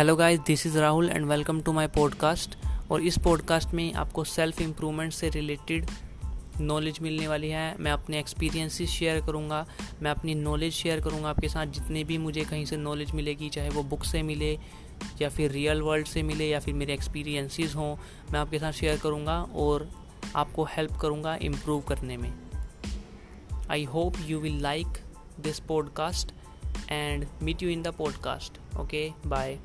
Hello guys this is Rahul and welcome to my podcast और इस podcast में आपको सेल्फ इम्प्रूवमेंट से रिलेटेड नॉलेज मिलने वाली है। मैं अपने एक्सपीरियंसेस शेयर करूँगा। मैं अपनी नॉलेज शेयर करूँगा आपके साथ। जितने भी मुझे कहीं से नॉलेज मिलेगी, चाहे वो बुक से मिले, या फिर रियल वर्ल्ड से मिले, या फिर मेरे एक्सपीरियंसेस हों, मैं आपके साथ शेयर करूँगा और आपको हेल्प करूँगा इम्प्रूव करने में। I hope you will like this podcast and meet you in the podcast okay bye